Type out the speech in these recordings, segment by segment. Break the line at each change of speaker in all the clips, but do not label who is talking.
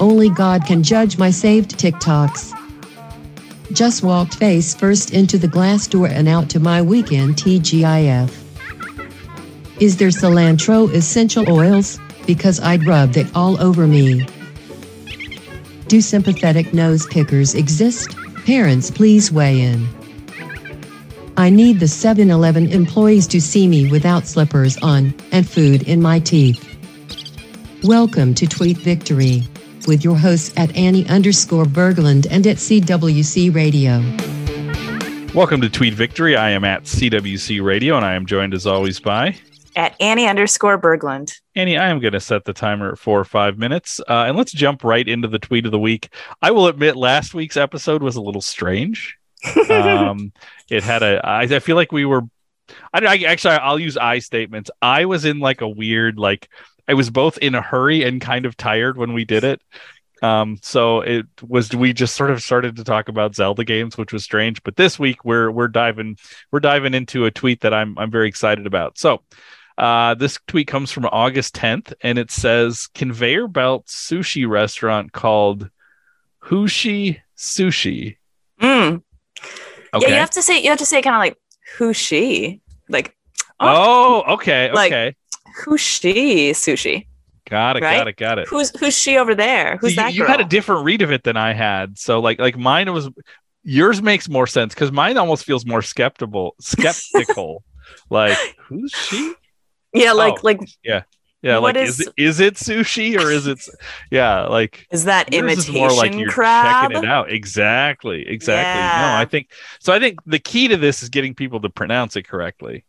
Only God can judge my saved TikToks. Just walked face first into the glass door and out to my weekend TGIF. Is there cilantro essential oils? Because I'd rub that all over me. Do sympathetic nose pickers exist? Parents, please weigh in. I need the 7 Eleven employees to see me without slippers on and food in my teeth. Welcome to Tweet Victory with your hosts at Annie underscore Berglund and at CWC Radio.
Welcome to Tweet Victory. I am at CWC Radio and I am joined as always by
at Annie underscore Berglund.
Annie, I am going to set the timer at four or five minutes. Uh, and let's jump right into the tweet of the week. I will admit, last week's episode was a little strange. um, it had a. I, I feel like we were. I, I actually I'll use I statements. I was in like a weird like I was both in a hurry and kind of tired when we did it. Um, so it was we just sort of started to talk about Zelda games, which was strange. But this week we're we're diving we're diving into a tweet that I'm I'm very excited about. So uh, this tweet comes from August 10th, and it says conveyor belt sushi restaurant called Hushi Sushi.
Mm. Okay. Yeah, you have to say you have to say kind of like she? Like
oh, oh okay,
like,
okay.
Who's she? Sushi.
Got it, right? got it, got it.
Who's who's she over there? Who's
you,
that?
You girl? had a different read of it than I had. So like like mine was yours makes more sense because mine almost feels more skeptical skeptical. like who's she?
Yeah, oh, like oh, like
yeah. Yeah, like is, is, it, is it sushi or is it yeah, like
is that imitation is more like you're crab? checking it
out. Exactly. Exactly. Yeah. No, I think so I think the key to this is getting people to pronounce it correctly.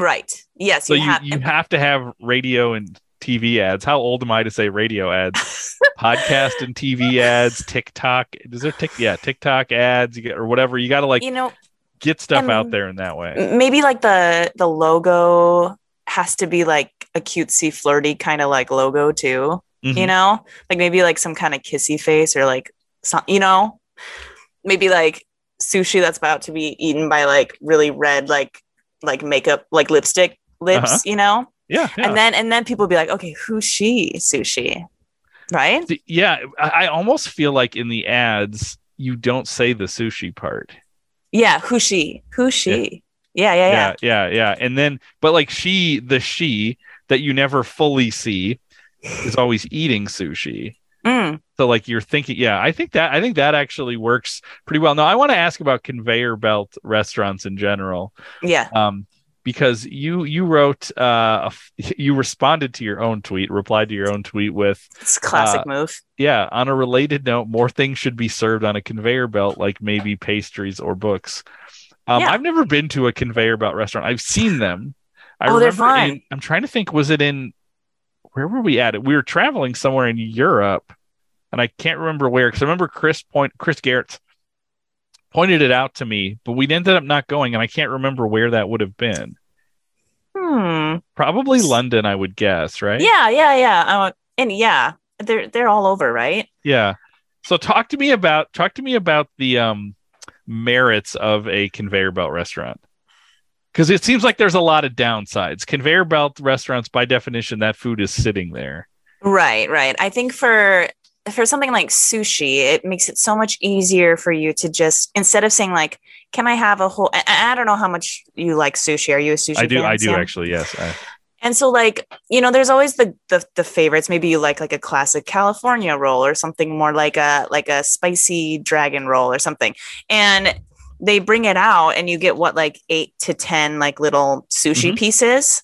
Right. Yes,
so you, you have, you have to have radio and TV ads. How old am I to say radio ads? Podcast and TV ads, TikTok. Is there tick yeah, TikTok ads you get or whatever. You gotta like
you know
get stuff out there in that way.
Maybe like the the logo has to be like a cutesy, flirty kind of like logo too. Mm-hmm. You know, like maybe like some kind of kissy face or like some, you know, maybe like sushi that's about to be eaten by like really red, like like makeup, like lipstick lips. Uh-huh. You know.
Yeah,
yeah. And then and then people be like, okay, who's she? Sushi, right?
Yeah, I almost feel like in the ads you don't say the sushi part.
Yeah, who's she? Who's she? Yeah, yeah, yeah,
yeah, yeah. And then, but like she, the she that you never fully see, is always eating sushi.
Mm.
So like you're thinking, yeah, I think that I think that actually works pretty well. Now I want to ask about conveyor belt restaurants in general.
Yeah.
Um, because you you wrote uh you responded to your own tweet, replied to your own tweet with
it's classic uh, move.
Yeah. On a related note, more things should be served on a conveyor belt, like maybe pastries or books. Um, yeah. I've never been to a conveyor belt restaurant. I've seen them. I
oh, they're fine.
In, I'm trying to think. Was it in? Where were we at? We were traveling somewhere in Europe, and I can't remember where. Because I remember Chris point Chris Garrett pointed it out to me, but we ended up not going, and I can't remember where that would have been.
Hmm.
Probably London, I would guess. Right?
Yeah, yeah, yeah. Uh, and yeah, they're they're all over, right?
Yeah. So talk to me about talk to me about the um merits of a conveyor belt restaurant because it seems like there's a lot of downsides conveyor belt restaurants by definition that food is sitting there
right right i think for for something like sushi it makes it so much easier for you to just instead of saying like can i have a whole i, I don't know how much you like sushi are you a sushi
i do
fan,
i do Sam? actually yes I...
And so like, you know, there's always the, the the favorites. Maybe you like like a classic California roll or something more like a like a spicy dragon roll or something. And they bring it out and you get what like 8 to 10 like little sushi mm-hmm. pieces.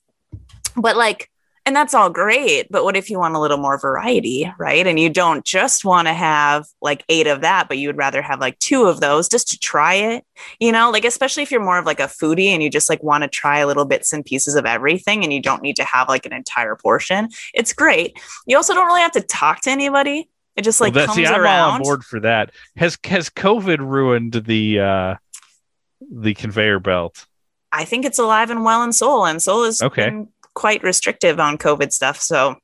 But like and that's all great. But what if you want a little more variety, right? And you don't just want to have like eight of that, but you would rather have like two of those just to try it, you know, like especially if you're more of like a foodie and you just like want to try little bits and pieces of everything and you don't need to have like an entire portion. It's great. You also don't really have to talk to anybody. It just like well, that, comes see, I'm around. all
on board for that. Has has COVID ruined the uh the conveyor belt?
I think it's alive and well in Seoul, and Seoul is okay quite restrictive on COVID stuff. So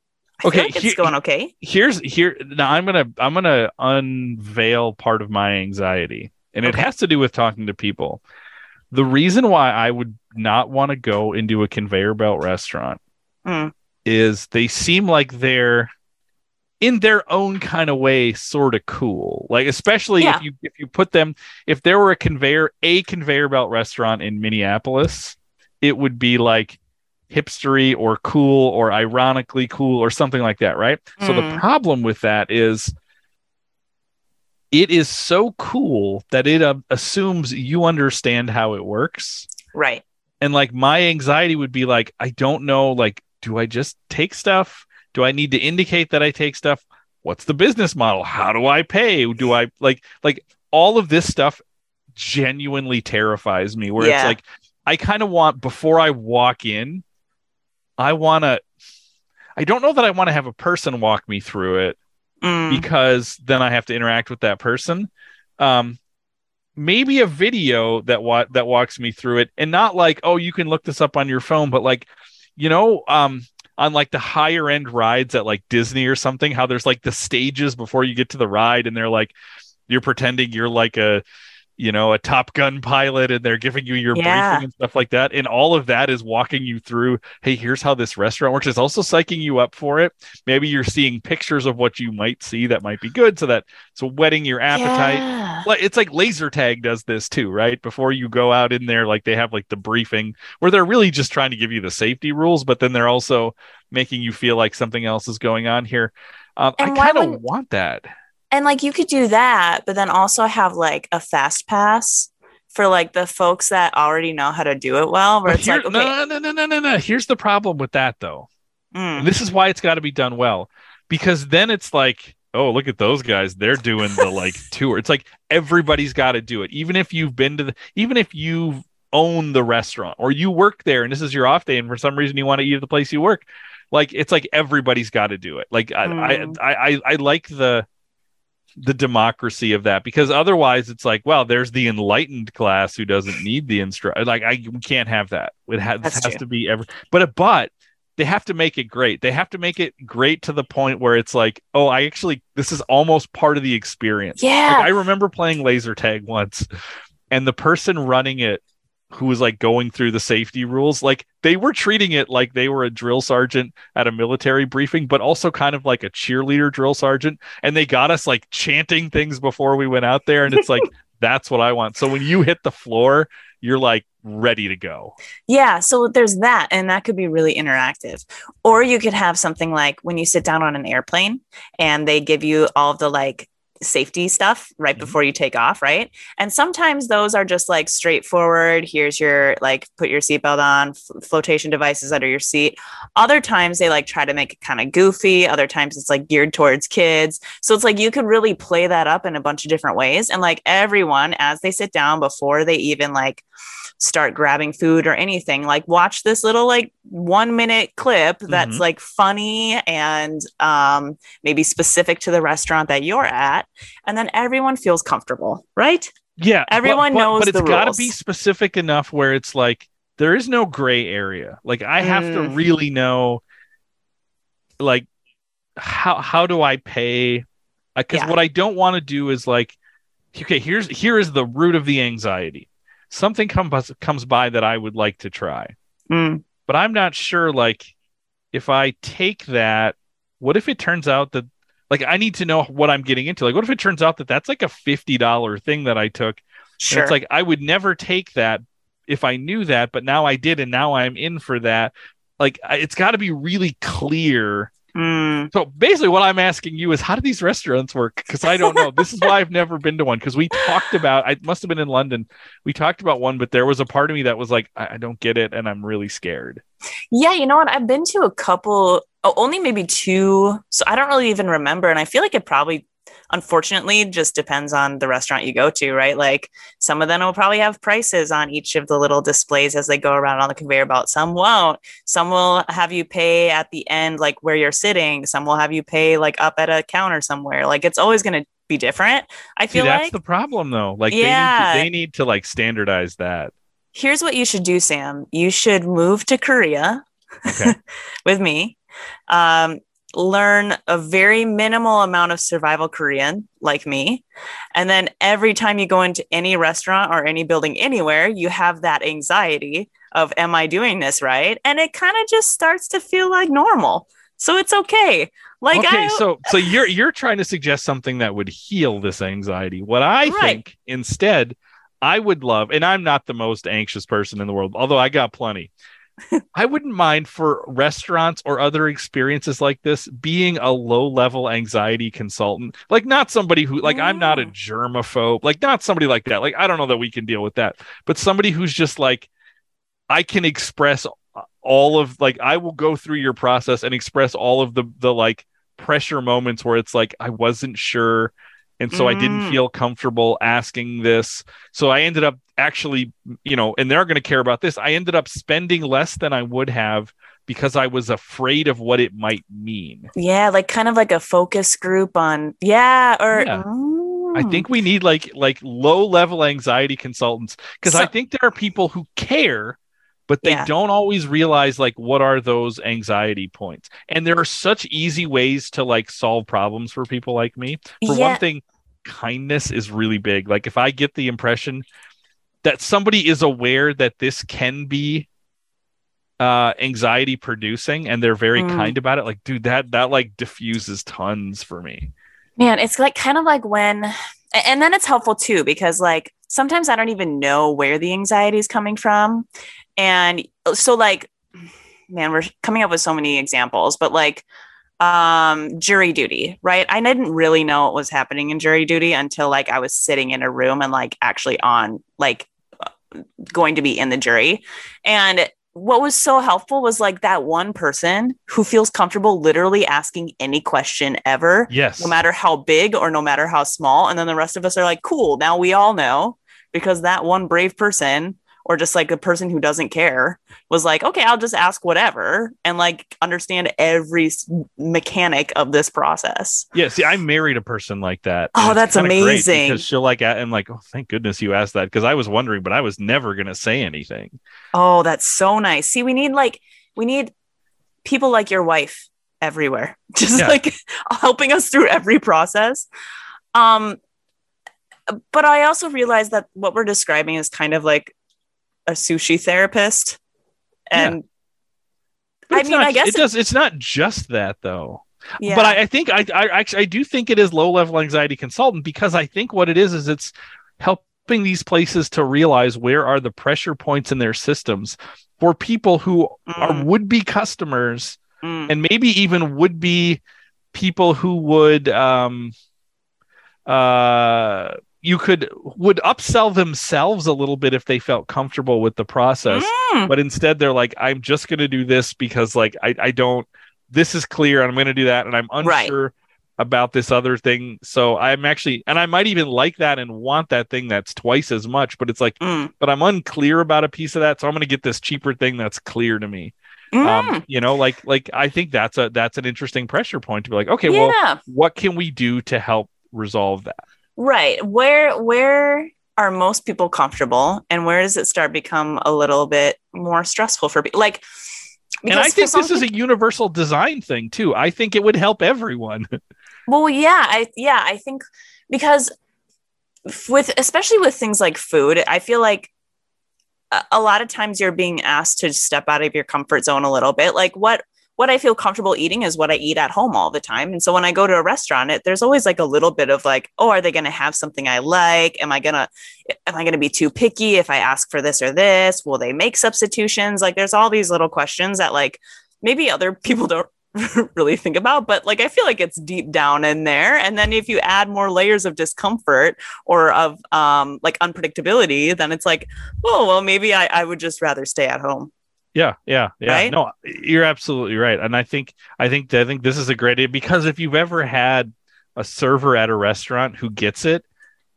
I okay, like it's here, going okay.
Here's here now. I'm gonna I'm gonna unveil part of my anxiety, and okay. it has to do with talking to people. The reason why I would not want to go into a conveyor belt restaurant
mm.
is they seem like they're in their own kind of way sort of cool like especially
Yeah.
if you if you put them if there were a conveyor a conveyor belt restaurant in minneapolis it would be like hipstery or cool or ironically cool or something like that right so the
Mm.
problem with that is it is so cool that it uh, assumes you understand how it works
Right.
and like my anxiety would be like i don't know like do i just take stuff do i need to indicate that i take stuff what's the business model how do i pay do i like like all of this stuff genuinely terrifies me where
Yeah.
it's like i kind of want before i walk in i want to i don't know that i want to have a person walk me through it
Mm.
because then I have to interact with that person. Um, maybe a video that wa- that walks me through it, and not like, oh, you can look this up on your phone, but like, you know, um, on like the higher end rides at like Disney or something, how there's like the stages before you get to the ride, and they're like, you're pretending you're like a you know a top gun pilot and they're giving you your
Yeah.
briefing and stuff like that. And all of that is walking you through hey here's how this restaurant works. It's also psyching you up for it. Maybe you're seeing pictures of what you might see that might be good so that so whetting your appetite.
Yeah.
it's like laser tag does this too right? Before you go out in there like they have like the briefing where they're really just trying to give you the safety rules but then they're also making you feel like something else is going on here. Um, i kind of want that
And like you could do that, but then also have like a fast pass for like the folks that already know how to do it well, where
But
it's
here-
like, okay,
no no no no no no. Here's the problem with that though.
Mm,
this is why it's got to be done well because then it's like oh look at those guys. They're doing the like tour. It's like everybody's got to do it. Even if you've been to the even if you own the restaurant or you work there and this is your off day and for some reason you want to eat at the place you work like it's like everybody's got to do it. Like
Mm.
I i i i like the the democracy of that because otherwise it's like well there's the enlightened class who doesn't need the instruct like i we can't have that. It has, has
true.
to be every but but they have to make it great. They have to make it great to the point where it's like oh i actually this is almost part of the experience.
Yeah,
like i remember playing laser tag once and the person running it who was like going through the safety rules like they were treating it like they were a drill sergeant at a military briefing but also kind of like a cheerleader drill sergeant. And they got us like chanting things before we went out there and it's like that's what i want. So when you hit the floor you're like ready to go.
Yeah, so there's that, and that could be really interactive. Or you could have something like when you sit down on an airplane and they give you all the like safety stuff right
Mhm.
before you take off, right? And sometimes those are just like straightforward. Here's your like put your seatbelt on, f- flotation devices under your seat. Other times they like try to make it kind of goofy. Other times it's like geared towards kids. So it's like you could really play that up in a bunch of different ways. And like everyone, as they sit down before they even like start grabbing food or anything like watch this little like one minute clip that's
Mhm.
like funny and um, maybe specific to the restaurant that you're at and then everyone feels comfortable right
Yeah,
Everyone
but,
knows
but it's got to be specific enough where it's like there is no gray area. Like I have to
Mm.
really know, like how how do I pay? Because
Yeah.
what I don't want to do is like, okay, here's here is the root of the anxiety. Something comes comes by that I would like to try,
Mm,
but I'm not sure. Like, if I take that, what if it turns out that like I need to know what I'm getting into? Like, what if it turns out that that's like a fifty dollar thing that I took?
Sure
It's like I would never take that if I knew that, but now I did, and now I'm in for that. Like it's got to be really clear.
Mm,
So basically, what I'm asking you is, how do these restaurants work? Because I don't know. this is why I've never been to one. Because we talked about, I must have been in London. We talked about one, but there was a part of me that was like, I, I don't get it, and I'm really scared.
yeah you know what i've been to a couple oh, only maybe two so i don't really even remember and i feel like it probably unfortunately just depends on the restaurant you go to right like some of them will probably have prices on each of the little displays as they go around on the conveyor belt some won't some will have you pay at the end like where you're sitting some will have you pay like up at a counter somewhere like it's always going to be different i
See,
feel
that's
like
the problem, though. Like
Yeah.
they need to, they need to like standardize that.
here's what you should do sam you should move to korea
Okay.
with me um, learn a very minimal amount of survival Korean, like me. And then every time you go into any restaurant or any building anywhere, you have that anxiety of, am I doing this right? And it kind of just starts to feel like normal. So it's okay. Like,
okay,
I,
so so you're you're trying to suggest something that would heal this anxiety. What I
Right.
think instead, I would love, and I'm not the most anxious person in the world, although I got plenty. I wouldn't mind for restaurants or other experiences like this being a low level anxiety consultant. Like, not somebody who, like, I'm not a
Mm.
germaphobe, like, not somebody like that. Like, I don't know that we can deal with that, but somebody who's just like, I can express all of, like, I will go through your process and express all of the, the, like, pressure moments where it's like, I wasn't sure. And so I didn't
Mm.
feel comfortable asking this. So I ended up actually, you know, and they're going to care about this. I ended up spending less than I would have because I was afraid of what it might mean.
yeah, like kind of like a focus group on, yeah, or
Yeah.
Mm.
I think we need like like low level anxiety consultants because I think there are people who care but they
Yeah.
don't always realize like what are those anxiety points. And there are such easy ways to like solve problems for people like me. For
Yeah.
one thing, kindness is really big. Like if I get the impression that somebody is aware that this can be uh anxiety producing and they're very
Mm.
kind about it like dude that that like diffuses tons for me
Man, it's like kind of like when, and then it's helpful too because like sometimes I don't even know where the anxiety is coming from. And so, like, man, we're coming up with so many examples, but like, um, jury duty, right? I didn't really know what was happening in jury duty until like I was sitting in a room and like actually on like going to be in the jury. And what was so helpful was like that one person who feels comfortable literally asking any question ever
yes
no matter how big or no matter how small. And then the rest of us are like, cool, now we all know because that one brave person or just like a person who doesn't care was like, okay, I'll just ask whatever and like understand every mechanic of this process.
Yeah, see, I married a person like that.
Oh, that's amazing.
Because she'll like, I'm like, oh, thank goodness you asked that because I was wondering, but I was never gonna say anything.
Oh, that's so nice. See, we need like, we need people like your wife everywhere, just
Yeah.
like helping us through every process. Um, but I also realize that what we're describing is kind of like a sushi therapist. And
But
I mean,
not-
I guess
it does. It's not just that though.
yeah.
But I, I think I, I actually I do think it is low level anxiety consultant because I think what it is is it's helping these places to realize where are the pressure points in their systems for people who are
Mm,
would be customers
mm,
and maybe even would be people who would um uh you could would upsell themselves a little bit if they felt comfortable with the process
mm.
but instead they're like i'm just going to do this because like i i don't this is clear and i'm going to do that and i'm
Right.
unsure about this other thing so i'm actually and i might even like that and want that thing that's twice as much but it's like
Mm,
but i'm unclear about a piece of that so i'm going to get this cheaper thing that's clear to me
mm.
um you know like like i think that's a that's an interesting pressure point to be like okay well what can we do to help resolve that
Right. Where where are most people comfortable and where does it start become a little bit more stressful for people? Like
and i think this is a universal design thing too i think it would help everyone
Well, yeah, I yeah, I think because with especially with things like food, I feel like a lot of times you're being asked to step out of your comfort zone a little bit. Like what what I feel comfortable eating is what I eat at home all the time. And so when I go to a restaurant, it, there's always like a little bit of like, oh, are they going to have something I like? Am I going to am I going to be too picky if I ask for this or this? Will they make substitutions? Like there's all these little questions that like maybe other people don't really think about but like i feel like it's deep down in there and then if you add more layers of discomfort or of um like unpredictability then it's like oh well maybe i, I would just rather stay at home
Yeah, yeah, yeah.
Right?
No, you're absolutely right. And I think I think I think this is a great idea because if you've ever had a server at a restaurant who gets it,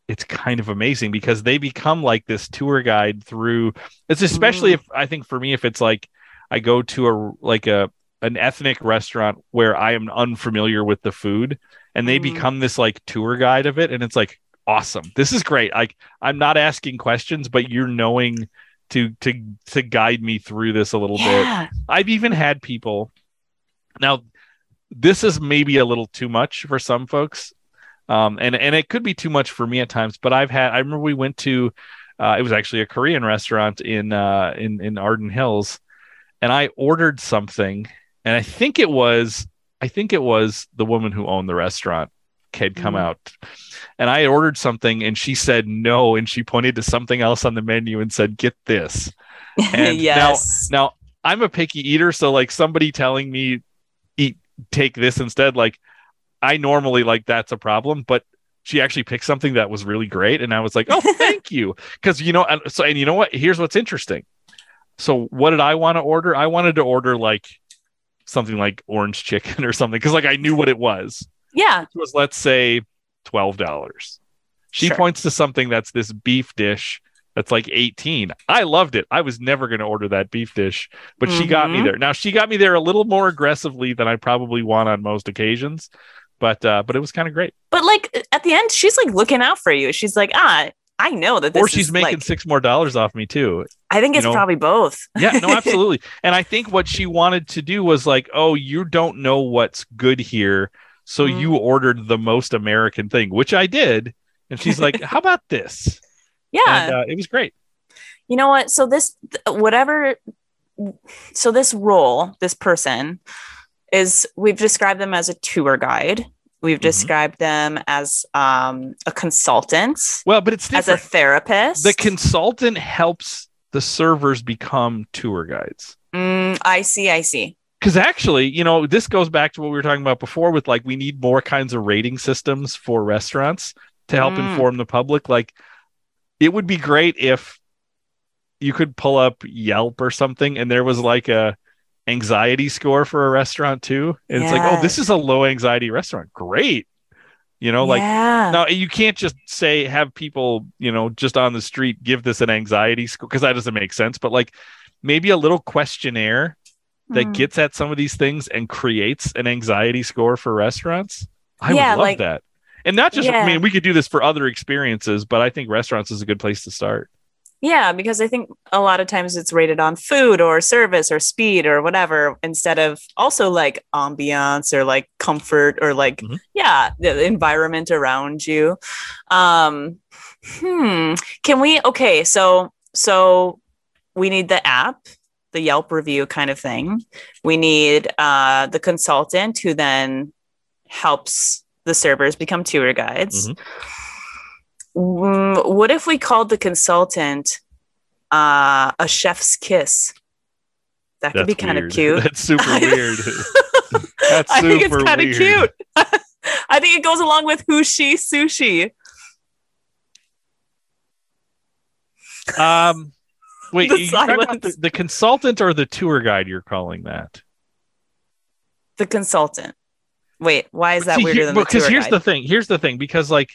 it's kind of amazing because they become like this tour guide through it's especially
Mm.
if I think for me if it's like I go to a like a an ethnic restaurant where I am unfamiliar with the food and they
Mm.
become this like tour guide of it and it's like awesome. This is great. Like I'm not asking questions but you're knowing to to to guide me through this a little bit. I've even had people now this is maybe a little too much for some folks. Um, and and it could be too much for me at times. But I've had. I remember we went to. Uh, it was actually a Korean restaurant in uh, in in Arden Hills, and I ordered something, and I think it was I think it was the woman who owned the restaurant had come
Mm.
out, and I ordered something, and she said no, and she pointed to something else on the menu and said, "Get this." And
yes.
Now I'm a picky eater, so like somebody telling me eat take this instead, like I normally like that's a problem, but she actually picked something that was really great, and I was like, oh, thank you, because you know, and so and you know what? Here's what's interesting. So what did I want to order? I wanted to order like something like orange chicken or something because like I knew what it was.
Yeah.
It was let's say twelve dollars. She
Sure.
points to something that's this beef dish that's like 18. I loved it. I was never going to order that beef dish, but she got me
Mhm.
there. Now she got me there a little more aggressively than I probably want on most occasions, but uh but it was kind of great.
But like at the end, she's like looking out for you. She's like, ah, I know that this
or she's making
like-
six more dollars off me too.
I think
you
it's
know.
probably both.
Yeah, no, absolutely. and I think what she wanted to do was like, oh, you don't know what's good here, so
Mm.
you ordered the most American thing, which I did. And she's like, how about this?
Yeah.
And uh, it was great.
you know what? So this, whatever, so this role, this person is, we've described them as a tour guide. We've
Mhm.
described them as um, a consultant,
Well, but it's
as a therapist.
the consultant helps the servers become tour guides.
Mm, I see. I see.
Because actually, you know, this goes back to what we were talking about before with like we need more kinds of rating systems for restaurants to help
Mm.
inform the public. Like it would be great if you could pull up Yelp or something and there was like a anxiety score for a restaurant too. And it's like, oh, this is a low anxiety restaurant. Great. You know, like
yeah.
now you can't just say have people, you know, just on the street give this an anxiety score because that doesn't make sense. But like maybe a little questionnaire that
Mm.
gets at some of these things and creates an anxiety score for restaurants. I
Yeah,
would love
like-
that. And not just I mean, we could do this for other experiences, but I think restaurants is a good place to start.
Yeah, because I think a lot of times it's rated on food or service or speed or whatever instead of also like ambiance or like comfort or like
Mhm.
yeah, the environment around you. Um hmm, can we okay, so so we need the app, the Yelp review kind of thing. We need uh the consultant who then helps the servers become tour guides.
Mhm.
Mm, what if we called the consultant uh, a chef's kiss? That could
That's
be kind of cute.
That's super weird. That's
I think it's kind of cute. I think it goes along with who she Sushi.
Um wait,
The
you talking about
silence.
the, the consultant or the tour guide you're calling that?
The consultant. Wait, why is that
See,
weirder
here-
than the
because
tour
here's
guide?
the thing here's the thing because like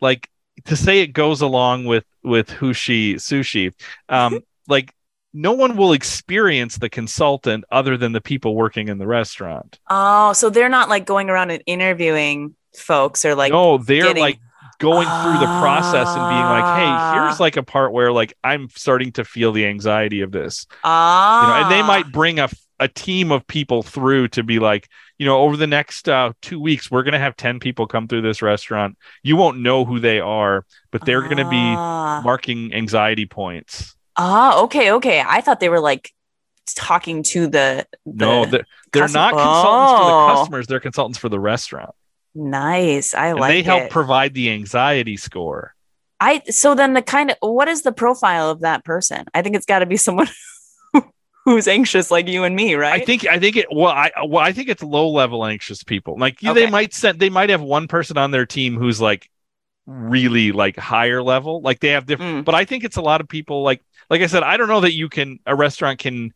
like to say it goes along with with hushi sushi um like no one will experience the consultant other than the people working in the restaurant
oh, so they're not like going around and interviewing folks or like
no they're
getting-
like going through the process and being like hey
Ah.
here's like a part where like i'm starting to feel the anxiety of this
ah,
you know and they might bring a, a team of people through to be like you know over the next uh, two weeks we're going to have 10 people come through this restaurant you won't know who they are but they're going to be
Ah.
marking anxiety points
Ah, okay, okay. I thought they were like talking to the, the
no they're, they're not consultants for
Oh.
the customers they're consultants for the restaurant
nice. I
and
like
they help
it.
provide the anxiety score
I so then the kind of what is the profile of that person? I think it's got to be someone who's anxious like you and me, right?
I think I think it well I well I think it's low level anxious people. Like you,
Okay.
they might send they might have one person on their team who's like really like higher level. Like they have different
Mm.
but I think it's a lot of people like like I said I don't know that you can a restaurant can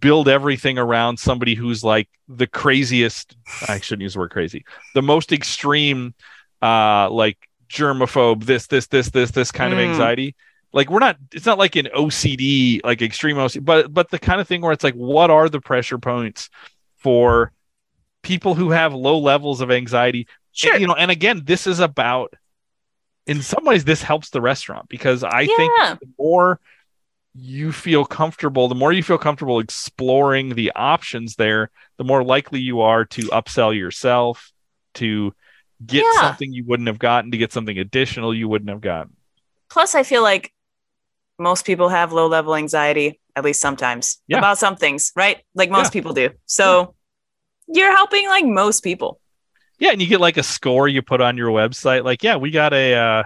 build everything around somebody who's like the craziest I shouldn't use the word crazy. The most extreme uh like germaphobe this this this this this kind of
Mm.
anxiety like we're not it's not like an ocd like extreme ocd but but the kind of thing where it's like what are the pressure points for people who have low levels of anxiety
sure.
you know and again this is about in some ways this helps the restaurant because i think the more you feel comfortable, the more you feel comfortable exploring the options there, the more likely you are to upsell yourself, to get
Yeah.
something you wouldn't have gotten, to get something additional you wouldn't have gotten.
Plus, I feel like most people have low level anxiety, at least sometimes,
Yeah.
about some things, right? Like most
Yeah.
people do. So you're helping like most people.
Yeah, and you get like a score you put on your website. Like, yeah, we got a, uh,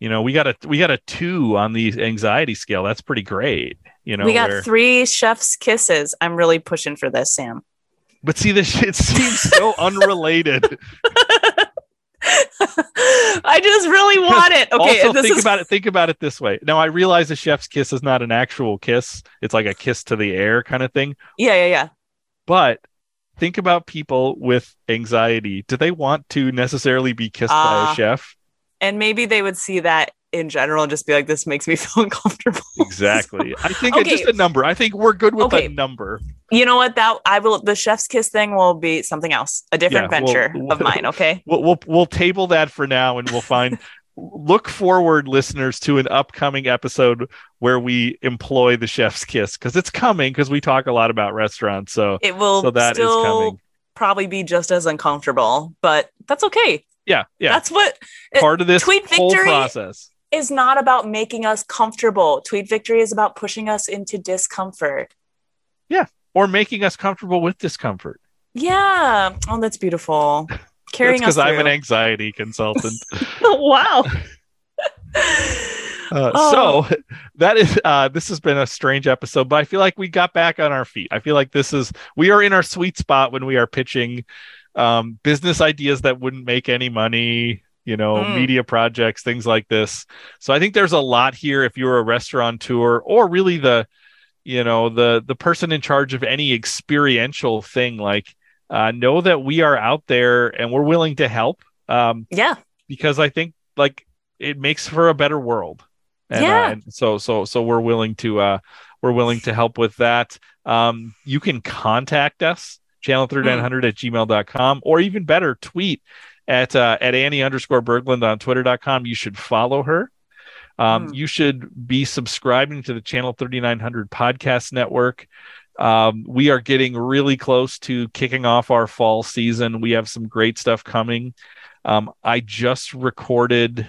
you know, we got a we got a two on the anxiety scale. That's pretty great. You know,
we got
where-
three chef's kisses. I'm really pushing for this, Sam.
but see, this it seems so unrelated.
I just really want it. Okay,
also, think
is
about it. Think about it this way. Now, I realize a chef's kiss is not an actual kiss; it's like a kiss to the air kind of thing.
yeah, yeah, yeah.
But think about people with anxiety. Do they want to necessarily be kissed by
Ah.
a chef?
And maybe they would see that in general and just be like, "This makes me feel uncomfortable."
Exactly. I think
Okay.
it's just a number. I think we're good with
Okay.
a number.
you know what? That I will. The chef's kiss thing will be something else, a different
Yeah,
venture
we'll-
of mine. Okay.
We'll, we'll we'll table that for now, and we'll find. look forward, listeners, to an upcoming episode where we employ the chef's kiss because it's coming. Because we talk a lot about restaurants, so
It will
so that is
still
coming.
probably be just as uncomfortable, but that's okay.
Yeah, yeah.
That's what
part of this
Tweet
whole
Victory-
process.
is not about making us comfortable. Tweet victory is about pushing us into discomfort.
Yeah, or making us comfortable with discomfort.
Yeah. Oh, that's beautiful. Carrying
because I'm an anxiety consultant.
wow.
Uh,
Oh.
So that is uh, this has been a strange episode, but I feel like we got back on our feet. I feel like this is we are in our sweet spot when we are pitching um, business ideas that wouldn't make any money, you know,
Mm.
media projects, things like this. So I think there's a lot here if you're a restaurateur or really the you know the the person in charge of any experiential thing like uh, know that we are out there and we're willing to help um,
Yeah.
because I think like it makes for a better world. And, uh,
Yeah.
and so so so we're willing to uh we're willing to help with that. Um you can contact us channel 3900 at gmail.com or even better tweet at uh, at Annie underscore Berglund on twitter.com. You should follow her. Um,
Hmm.
You should be subscribing to the Channel 3900 podcast network. Um, we are getting really close to kicking off our fall season. We have some great stuff coming. Um, I just recorded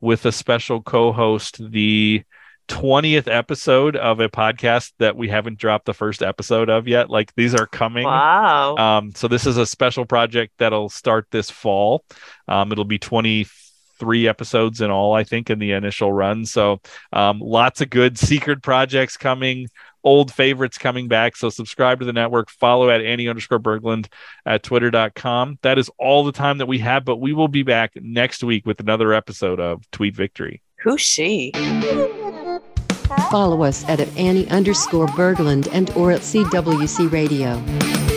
with a special co-host the 20th episode of a podcast that we haven't dropped the first episode of yet. Like these are coming.
Wow.
Um, so this is a special project that'll start this fall. Um, it'll be 23 episodes in all, I think, in the initial run. So um, lots of good secret projects coming, old favorites coming back. So subscribe to the network, follow at Annie underscore Berglund at twitter.com. That is all the time that we have, but we will be back next week with another episode of Tweet Victory.
Who's she?
Follow us at, at Annie underscore Berglund and or at CWC Radio.